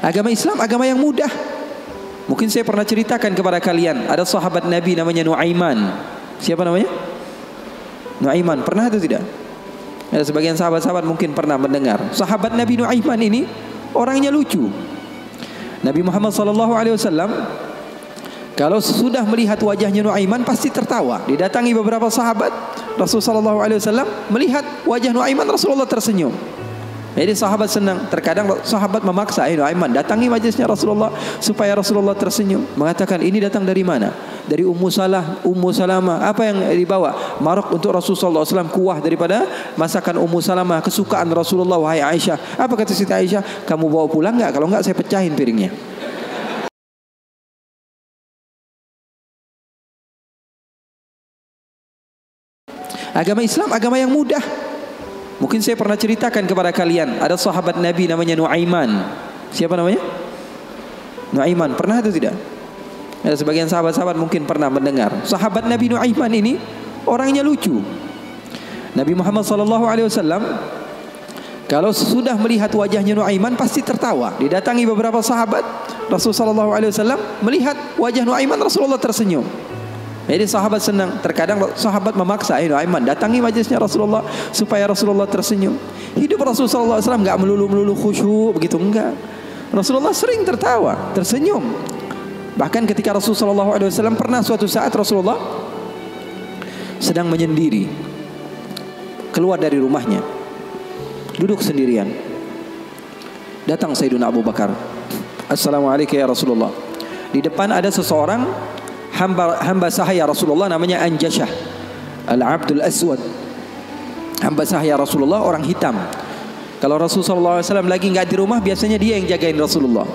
Agama Islam agama yang mudah. Mungkin saya pernah ceritakan kepada kalian, ada sahabat Nabi namanya Nuaiman. Siapa namanya? Nuaiman. Pernah atau tidak? Ada sebagian sahabat-sahabat mungkin pernah mendengar. Sahabat Nabi Nuaiman ini orangnya lucu. Nabi Muhammad sallallahu alaihi wasallam kalau sudah melihat wajahnya Nuaiman pasti tertawa. Didatangi beberapa sahabat, Rasulullah sallallahu alaihi wasallam melihat wajah Nuaiman Rasulullah tersenyum. Jadi sahabat senang. Terkadang sahabat memaksa, "Eh Aiman, datangi majlisnya Rasulullah supaya Rasulullah tersenyum." Mengatakan, "Ini datang dari mana?" Dari Ummu Salah, Ummu Salamah. Apa yang dibawa? Marok untuk Rasulullah SAW kuah daripada masakan Ummu Salamah, kesukaan Rasulullah wahai Aisyah. Apa kata Siti Aisyah? Kamu bawa pulang enggak? Kalau enggak saya pecahin piringnya. Agama Islam agama yang mudah. Mungkin saya pernah ceritakan kepada kalian, ada sahabat Nabi namanya Nuaiman. Siapa namanya? Nuaiman. Pernah atau tidak? Ada sebagian sahabat-sahabat mungkin pernah mendengar. Sahabat Nabi Nuaiman ini orangnya lucu. Nabi Muhammad wasallam kalau sudah melihat wajahnya Nuaiman pasti tertawa. Didatangi beberapa sahabat, Rasulullah wasallam melihat wajah Nuaiman Rasulullah tersenyum. Jadi sahabat senang. Terkadang sahabat memaksa, "Eh Aiman, datangi majlisnya Rasulullah supaya Rasulullah tersenyum." Hidup Rasulullah SAW enggak melulu-melulu khusyuk begitu enggak. Rasulullah sering tertawa, tersenyum. Bahkan ketika Rasulullah SAW pernah suatu saat Rasulullah sedang menyendiri keluar dari rumahnya, duduk sendirian. Datang Sayyidina Abu Bakar. Assalamualaikum ya Rasulullah. Di depan ada seseorang hamba hamba sahaya Rasulullah namanya Anjashah. Al-Abdul Aswad. Hamba sahaya Rasulullah orang hitam. Kalau Rasulullah SAW lagi nggak di rumah biasanya dia yang jagain Rasulullah.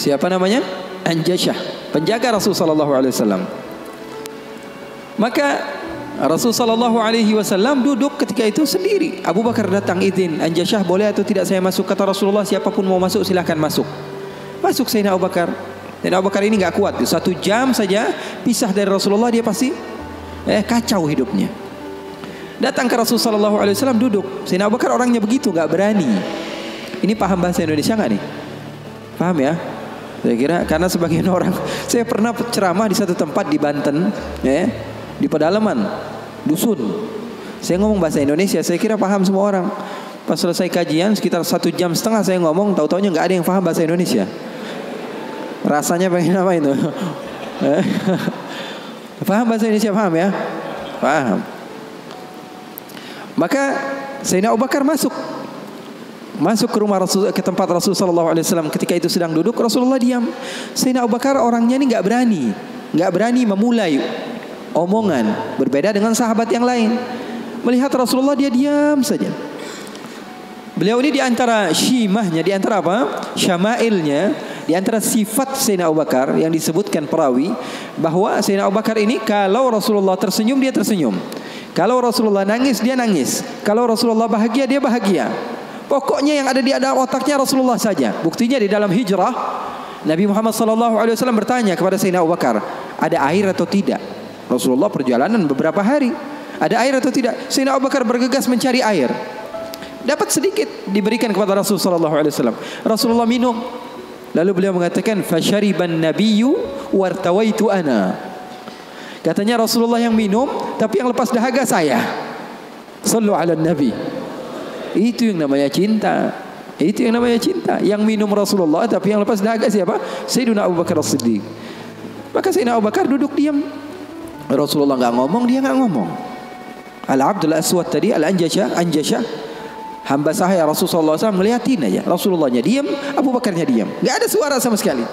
Siapa namanya? Anjashah penjaga Rasulullah SAW maka Rasul sallallahu alaihi wasallam duduk ketika itu sendiri. Abu Bakar datang izin, Anjasyah boleh atau tidak saya masuk? Kata Rasulullah, siapa pun mau masuk silahkan masuk. Masuk Sayyidina Abu Bakar. Dan Abu Bakar ini nggak kuat. Satu jam saja pisah dari Rasulullah dia pasti eh kacau hidupnya. Datang ke Rasul sallallahu alaihi wasallam duduk. Sayyidina Abu Bakar orangnya begitu, nggak berani. Ini paham bahasa Indonesia nggak nih? Paham ya? Saya kira karena sebagian orang saya pernah ceramah di satu tempat di Banten, ya, di pedalaman dusun. Saya ngomong bahasa Indonesia, saya kira paham semua orang. Pas selesai kajian sekitar satu jam setengah saya ngomong, tahu taunya nggak ada yang paham bahasa Indonesia. Rasanya pengen apa itu? paham bahasa Indonesia paham ya? Paham. Maka Sayyidina Abu Bakar masuk masuk ke rumah Rasul ke tempat Rasul sallallahu alaihi wasallam ketika itu sedang duduk Rasulullah diam. Sayyidina Abu Bakar orangnya ini nggak berani, nggak berani memulai omongan berbeda dengan sahabat yang lain. Melihat Rasulullah dia diam saja. Beliau ini di antara syimahnya, di antara apa? Syama'ilnya, di antara sifat Sayyidina Abu Bakar yang disebutkan perawi bahwa Sayyidina Abu Bakar ini kalau Rasulullah tersenyum dia tersenyum. Kalau Rasulullah nangis dia nangis. Kalau Rasulullah bahagia dia bahagia. Pokoknya yang ada di dalam otaknya Rasulullah saja. Buktinya di dalam hijrah Nabi Muhammad SAW bertanya kepada Sayyidina Abu Bakar, ada air atau tidak? Rasulullah perjalanan beberapa hari. Ada air atau tidak? Sayyidina Abu Bakar bergegas mencari air. Dapat sedikit diberikan kepada Rasulullah SAW. Rasulullah minum. Lalu beliau mengatakan, "Fashariban nabiyyu wartawaitu ana." Katanya Rasulullah yang minum, tapi yang lepas dahaga saya. Sallu ala nabi. Itu yang namanya cinta. Itu yang namanya cinta. Yang minum Rasulullah tapi yang lepas dahaga siapa? Sayyidina Abu Bakar As-Siddiq. Maka Sayyidina Abu Bakar duduk diam Rasulullah nggak ngomong, dia nggak ngomong. Al Abdul Aswad tadi Al Anjasha, Anjasha hamba sahaya Rasulullah SAW melihatin aja. Rasulullahnya diam, Abu Bakarnya diam. Nggak ada suara sama sekali.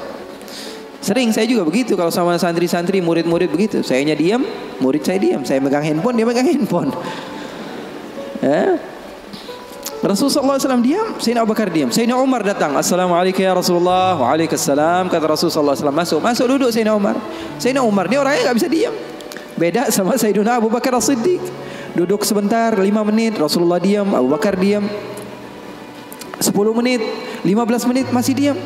Sering saya juga begitu kalau sama santri-santri, murid-murid begitu. Sayanya diam, murid saya diam. Saya megang handphone, dia megang handphone. Eh? Rasulullah SAW diam, Sayyidina Abu Bakar diam. Sayyidina Umar datang. Assalamualaikum ya Rasulullah. Waalaikumsalam. Kata Rasulullah SAW masuk. Masuk duduk Sayyidina Umar. Sayyidina Umar ini orangnya nggak bisa diam. Beda sama Sayyidina Abu Bakar As-Siddiq. Duduk sebentar, 5 menit, Rasulullah diam, Abu Bakar diam. 10 menit, 15 menit masih diam.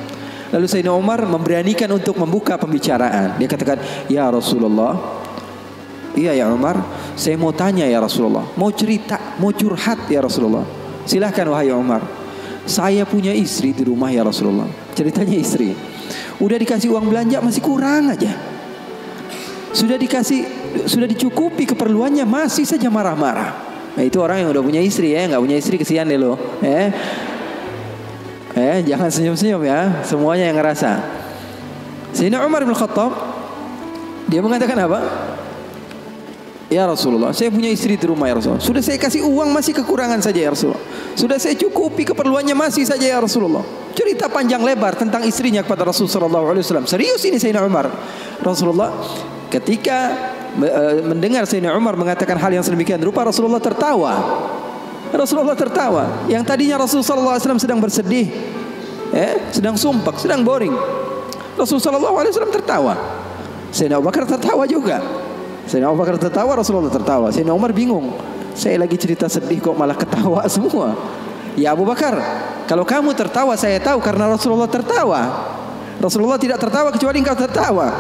Lalu Sayyidina Umar memberanikan untuk membuka pembicaraan. Dia katakan, "Ya Rasulullah, iya ya Umar, Saya mau tanya ya Rasulullah, mau cerita, mau curhat ya Rasulullah. Silahkan wahai Umar. Saya punya istri di rumah ya Rasulullah. Ceritanya istri. Udah dikasih uang belanja masih kurang aja. Sudah dikasih, sudah dicukupi keperluannya masih saja marah-marah. Nah itu orang yang udah punya istri ya, nggak punya istri kesian deh lo. Eh, eh jangan senyum-senyum ya, semuanya yang ngerasa. Sayyidina Umar bin Khattab dia mengatakan apa? Ya Rasulullah, saya punya istri di rumah ya Rasulullah. Sudah saya kasih uang masih kekurangan saja ya Rasulullah. Sudah saya cukupi keperluannya masih saja ya Rasulullah. Cerita panjang lebar tentang istrinya kepada Rasulullah SAW. Serius ini Sayyidina Umar. Rasulullah ketika e, mendengar Sayyidina Umar mengatakan hal yang sedemikian rupa Rasulullah tertawa. Rasulullah tertawa. Yang tadinya Rasulullah SAW sedang bersedih, eh, sedang sumpah, sedang boring. Rasulullah SAW tertawa. Sayyidina Abu Bakar tertawa juga. Sayyidina Abu Bakar tertawa, Rasulullah tertawa. Sayyidina Umar bingung. Saya lagi cerita sedih kok malah ketawa semua. Ya Abu Bakar, kalau kamu tertawa saya tahu karena Rasulullah tertawa. Rasulullah tidak tertawa kecuali engkau tertawa.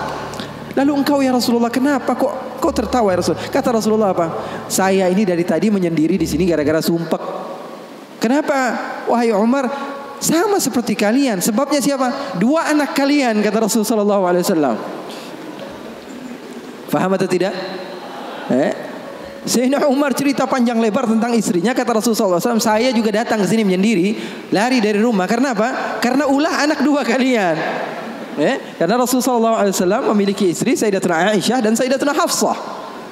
Lalu engkau ya Rasulullah kenapa kok kau tertawa ya Rasul? Kata Rasulullah apa? Saya ini dari tadi menyendiri di sini gara-gara sumpek. Kenapa? Wahai Umar, sama seperti kalian. Sebabnya siapa? Dua anak kalian kata Rasulullah SAW. Faham atau tidak? Eh? Sayyidina Umar cerita panjang lebar tentang istrinya kata Rasulullah SAW saya juga datang ke sini menyendiri lari dari rumah karena apa? Karena ulah anak dua kalian. Eh? Karena Rasulullah SAW memiliki istri Sayyidatuna Aisyah dan Sayyidatuna Hafsah.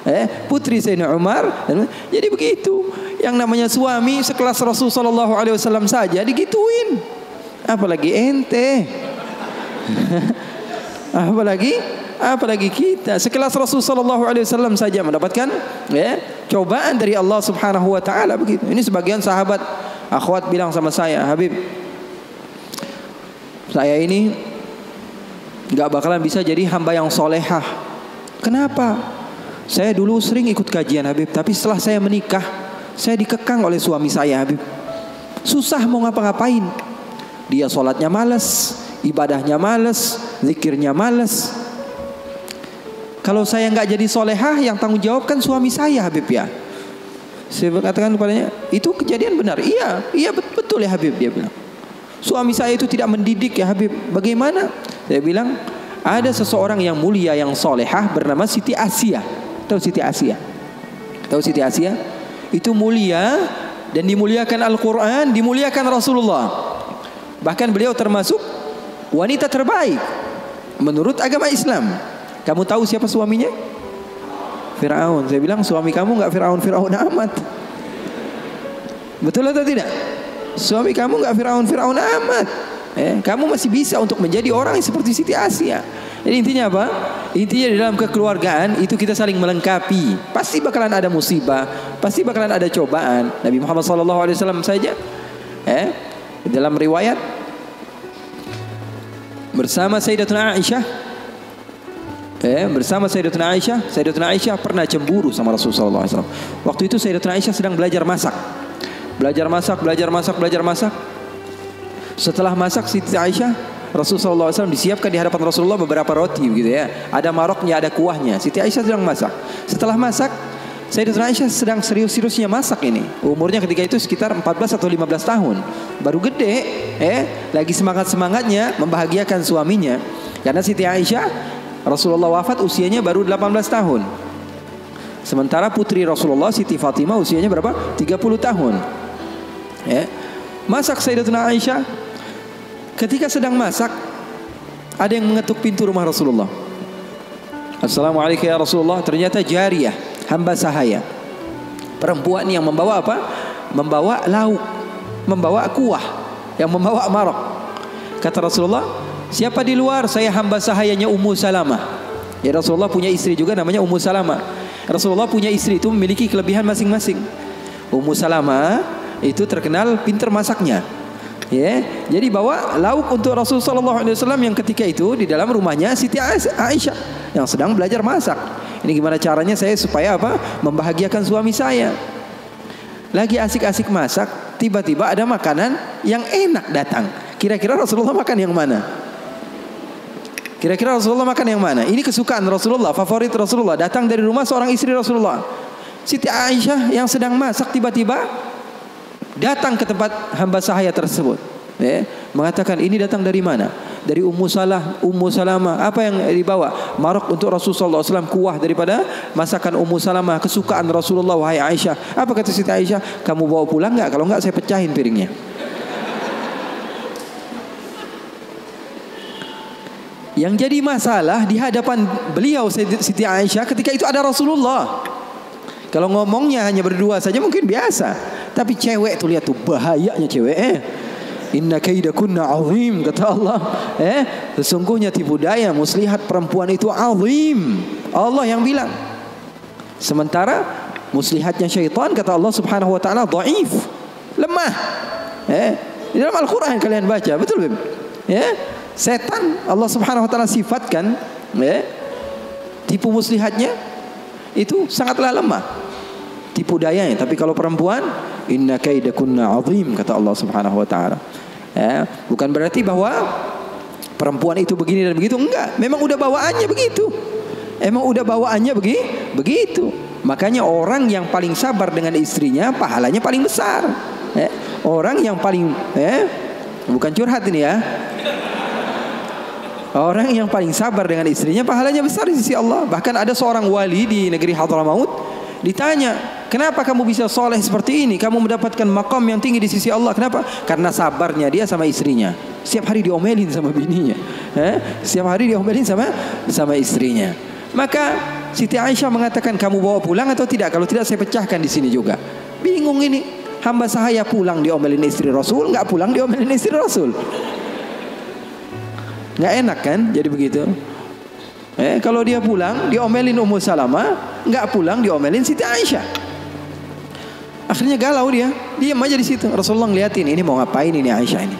Eh? Putri Sayyidina Umar. Jadi begitu. Yang namanya suami sekelas Rasulullah SAW saja digituin. Apalagi ente. Apalagi apalagi kita sekelas Rasul sallallahu alaihi wasallam saja mendapatkan ya cobaan dari Allah Subhanahu wa taala begitu. Ini sebagian sahabat akhwat bilang sama saya, Habib saya ini nggak bakalan bisa jadi hamba yang solehah. Kenapa? Saya dulu sering ikut kajian Habib, tapi setelah saya menikah, saya dikekang oleh suami saya Habib. Susah mau ngapa-ngapain. Dia sholatnya males, ibadahnya males, zikirnya males, kalau saya nggak jadi solehah, yang tanggung jawab kan suami saya Habib ya. Saya katakan kepadanya, itu kejadian benar. Iya, iya betul ya Habib dia bilang. Suami saya itu tidak mendidik ya Habib. Bagaimana? Saya bilang, ada seseorang yang mulia yang solehah bernama Siti Asia. Tahu Siti Asia? Tahu Siti Asia? Itu mulia dan dimuliakan Al-Quran, dimuliakan Rasulullah. Bahkan beliau termasuk wanita terbaik menurut agama Islam. Kamu tahu siapa suaminya? Firaun. Saya bilang suami kamu nggak Firaun Firaun amat. Betul atau tidak? Suami kamu nggak Firaun Firaun amat. Eh, kamu masih bisa untuk menjadi orang yang seperti Siti Asia. Jadi intinya apa? Intinya dalam kekeluargaan itu kita saling melengkapi. Pasti bakalan ada musibah, pasti bakalan ada cobaan. Nabi Muhammad SAW saja, eh, dalam riwayat bersama Sayyidatuna Aisyah eh, bersama Sayyidatuna Aisyah. Sayyidatuna Aisyah pernah cemburu sama Rasulullah SAW. Waktu itu Sayyidatuna Aisyah sedang belajar masak. Belajar masak, belajar masak, belajar masak. Setelah masak Siti Aisyah, Rasulullah SAW disiapkan di hadapan Rasulullah beberapa roti gitu ya. Ada maroknya, ada kuahnya. Siti Aisyah sedang masak. Setelah masak, Sayyidatuna Aisyah sedang serius-seriusnya masak ini. Umurnya ketika itu sekitar 14 atau 15 tahun. Baru gede, eh, lagi semangat-semangatnya membahagiakan suaminya. Karena Siti Aisyah Rasulullah wafat usianya baru 18 tahun. Sementara putri Rasulullah Siti Fatimah usianya berapa? 30 tahun. Ya. Masak Sayyidatuna Aisyah. Ketika sedang masak, ada yang mengetuk pintu rumah Rasulullah. Assalamualaikum ya Rasulullah. Ternyata jariah, hamba sahaya. Perempuan yang membawa apa? Membawa lauk, membawa kuah, yang membawa marok. Kata Rasulullah, Siapa di luar? Saya hamba sahayanya Ummu Salamah. Ya Rasulullah punya istri juga namanya Ummu Salamah. Rasulullah punya istri itu memiliki kelebihan masing-masing. Ummu Salamah itu terkenal pintar masaknya. Ya, jadi bawa lauk untuk Rasulullah SAW yang ketika itu di dalam rumahnya Siti Aisyah yang sedang belajar masak. Ini gimana caranya saya supaya apa? Membahagiakan suami saya. Lagi asik-asik masak, tiba-tiba ada makanan yang enak datang. Kira-kira Rasulullah makan yang mana? Kira-kira Rasulullah makan yang mana? Ini kesukaan Rasulullah, favorit Rasulullah. Datang dari rumah seorang istri Rasulullah. Siti Aisyah yang sedang masak tiba-tiba datang ke tempat hamba sahaya tersebut. Ya, mengatakan ini datang dari mana? Dari Ummu Salah, Ummu Salamah. Apa yang dibawa? Marok untuk Rasulullah SAW kuah daripada masakan Ummu Salamah kesukaan Rasulullah wahai Aisyah. Apa kata Siti Aisyah? Kamu bawa pulang nggak? Kalau nggak saya pecahin piringnya. Yang jadi masalah di hadapan beliau Siti Aisyah ketika itu ada Rasulullah. Kalau ngomongnya hanya berdua saja mungkin biasa. Tapi cewek tuh lihat tuh bahayanya cewek. Eh. Inna kaidakunna azim kata Allah. Eh, sesungguhnya tipu daya muslihat perempuan itu azim. Allah yang bilang. Sementara muslihatnya syaitan kata Allah Subhanahu wa taala dhaif. Lemah. Eh, di dalam Al-Qur'an kalian baca, betul Bim? Ya. Setan Allah Subhanahu wa taala sifatkan ya, tipu muslihatnya itu sangatlah lemah tipu dayanya. Tapi kalau perempuan, inna kaidakunna azim kata Allah Subhanahu wa taala. Ya, bukan berarti bahwa perempuan itu begini dan begitu, enggak. Memang udah bawaannya begitu. Emang udah bawaannya begi, begitu. Makanya orang yang paling sabar dengan istrinya pahalanya paling besar. Ya, orang yang paling eh bukan curhat ini ya. Orang yang paling sabar dengan istrinya pahalanya besar di sisi Allah. Bahkan ada seorang wali di negeri Hadramaut ditanya Kenapa kamu bisa soleh seperti ini? Kamu mendapatkan makam yang tinggi di sisi Allah. Kenapa? Karena sabarnya dia sama istrinya. Setiap hari diomelin sama bininya. Eh? Setiap hari diomelin sama sama istrinya. Maka Siti Aisyah mengatakan kamu bawa pulang atau tidak? Kalau tidak saya pecahkan di sini juga. Bingung ini. Hamba sahaya pulang diomelin istri Rasul, nggak pulang diomelin istri Rasul. Nggak enak kan? Jadi begitu. Eh, kalau dia pulang diomelin Ummu Salamah, nggak pulang diomelin Siti Aisyah. Akhirnya galau dia, diam aja di situ. Rasulullah ngeliatin, ini mau ngapain ini Aisyah ini?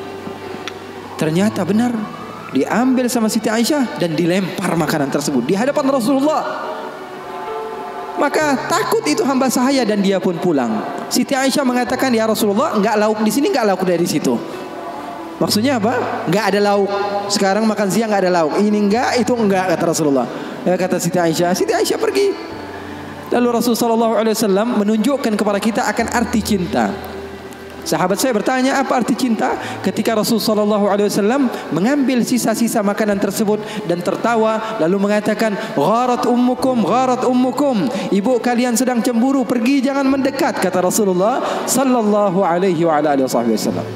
Ternyata benar, diambil sama Siti Aisyah dan dilempar makanan tersebut di hadapan Rasulullah. Maka takut itu hamba sahaya dan dia pun pulang. Siti Aisyah mengatakan, ya Rasulullah, enggak lauk di sini, enggak lauk dari situ. Maksudnya apa? Enggak ada lauk. Sekarang makan siang enggak ada lauk. Ini enggak, itu enggak kata Rasulullah. Ya, kata Siti Aisyah. Siti Aisyah pergi. Lalu Rasulullah SAW menunjukkan kepada kita akan arti cinta. Sahabat saya bertanya apa arti cinta ketika Rasulullah SAW mengambil sisa-sisa makanan tersebut dan tertawa lalu mengatakan gharat ummukum gharat ummukum ibu kalian sedang cemburu pergi jangan mendekat kata Rasulullah sallallahu alaihi wasallam.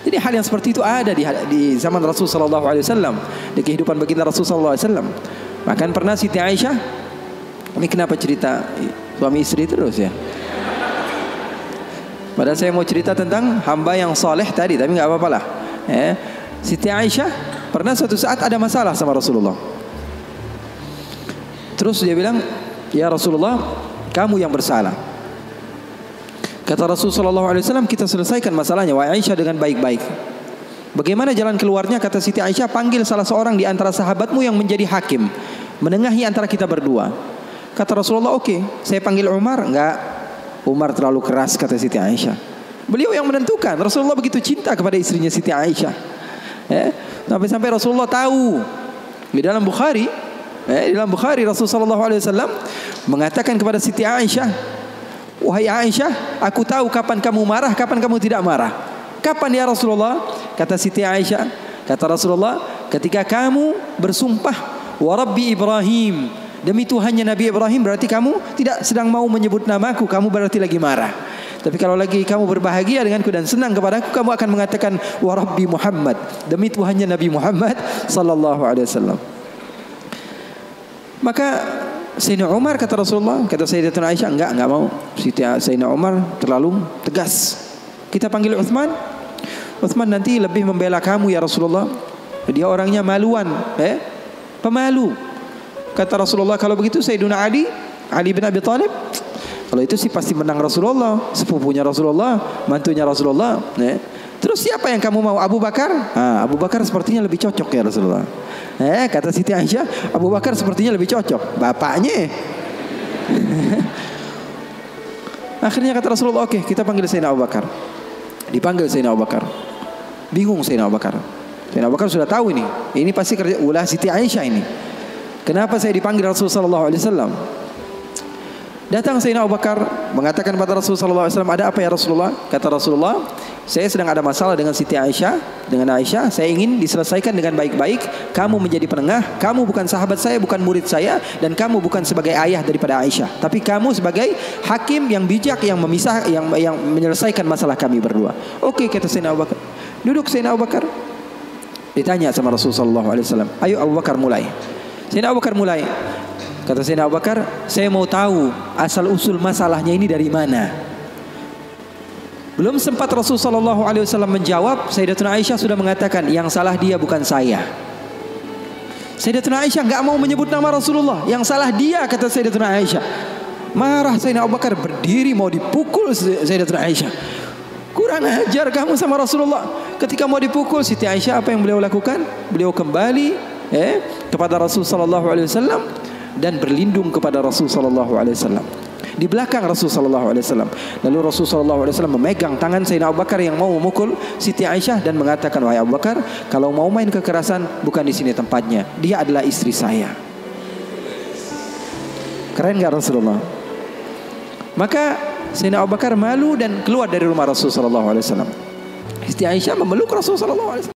Jadi hal yang seperti itu ada di, di zaman Rasulullah SAW di kehidupan baginda Rasulullah SAW. Bahkan pernah Siti Aisyah ini kenapa cerita suami istri terus ya? Padahal saya mau cerita tentang hamba yang soleh tadi, tapi nggak apa-apa lah. Eh, Siti Aisyah pernah suatu saat ada masalah sama Rasulullah. Terus dia bilang, ya Rasulullah, kamu yang bersalah. Kata Rasulullah SAW, kita selesaikan masalahnya. Wahai Aisyah dengan baik-baik. Bagaimana jalan keluarnya? Kata Siti Aisyah, panggil salah seorang di antara sahabatmu yang menjadi hakim. Menengahi antara kita berdua. Kata Rasulullah, oke, okay, saya panggil Umar. Enggak, Umar terlalu keras kata Siti Aisyah. Beliau yang menentukan. Rasulullah begitu cinta kepada istrinya Siti Aisyah. Ya, sampai-sampai Rasulullah tahu di dalam Bukhari, ya, di dalam Bukhari Rasulullah SAW mengatakan kepada Siti Aisyah, wahai Aisyah, aku tahu kapan kamu marah, kapan kamu tidak marah. Kapan ya Rasulullah? Kata Siti Aisyah, kata Rasulullah, ketika kamu bersumpah, wa Rabbi Ibrahim, Demi Tuhannya Nabi Ibrahim berarti kamu tidak sedang mau menyebut namaku, kamu berarti lagi marah. Tapi kalau lagi kamu berbahagia denganku dan senang kepadaku, kamu akan mengatakan wa Rabbi Muhammad. Demi Tuhannya Nabi Muhammad sallallahu alaihi wasallam. Maka Sayyidina Umar kata Rasulullah, kata Sayyidatuna Aisyah, enggak, enggak mau. Sayyidina Umar terlalu tegas. Kita panggil Uthman. Uthman nanti lebih membela kamu ya Rasulullah. Dia orangnya maluan, eh? Pemalu. Kata Rasulullah kalau begitu Sayyidina Ali, Ali bin Abi Thalib, kalau itu sih pasti menang Rasulullah, sepupunya Rasulullah, mantunya Rasulullah. Ya. Terus siapa yang kamu mau? Abu Bakar? Ah, Abu Bakar sepertinya lebih cocok ya Rasulullah. Eh, kata Siti Aisyah, Abu Bakar sepertinya lebih cocok. Bapaknya. Akhirnya kata Rasulullah, oke okay, kita panggil Sayyidina Abu Bakar. Dipanggil Sayyidina Abu Bakar. Bingung Sayyidina Abu Bakar. Sayyidina Abu Bakar sudah tahu ini. Ini pasti kerja ulah Siti Aisyah ini. Kenapa saya dipanggil Rasulullah SAW? Datang Sayyidina Abu Bakar mengatakan kepada Rasulullah SAW, ada apa ya Rasulullah? Kata Rasulullah, saya sedang ada masalah dengan Siti Aisyah, dengan Aisyah. Saya ingin diselesaikan dengan baik-baik. Kamu menjadi penengah. Kamu bukan sahabat saya, bukan murid saya, dan kamu bukan sebagai ayah daripada Aisyah. Tapi kamu sebagai hakim yang bijak, yang memisah, yang yang menyelesaikan masalah kami berdua. Oke, kata Sayyidina Abu Bakar. Duduk Sayyidina Abu Bakar. Ditanya sama Rasulullah SAW. Ayo Abu Bakar mulai. Sayyidina Abu Bakar mulai. Kata Sayyidina Abu Bakar, saya mau tahu asal usul masalahnya ini dari mana. Belum sempat Rasulullah SAW menjawab, Sayyidatuna Aisyah sudah mengatakan, yang salah dia bukan saya. Sayyidatuna Aisyah nggak mau menyebut nama Rasulullah, yang salah dia kata Sayyidatuna Aisyah. Marah Sayyidina Abu Bakar berdiri mau dipukul Sayyidatuna Aisyah. Kurang ajar kamu sama Rasulullah. Ketika mau dipukul Siti Aisyah apa yang beliau lakukan? Beliau kembali eh, kepada Rasulullah SAW dan berlindung kepada Rasul sallallahu alaihi wasallam. Di belakang Rasul sallallahu alaihi wasallam. Lalu Rasul sallallahu alaihi wasallam memegang tangan Sayyidina Abu Bakar yang mau memukul Siti Aisyah dan mengatakan, "Wahai Abu Bakar, kalau mau main kekerasan bukan di sini tempatnya. Dia adalah istri saya." Keren gak Rasulullah? Maka Sayyidina Abu Bakar malu dan keluar dari rumah Rasul sallallahu alaihi wasallam. Siti Aisyah memeluk Rasul sallallahu alaihi wasallam.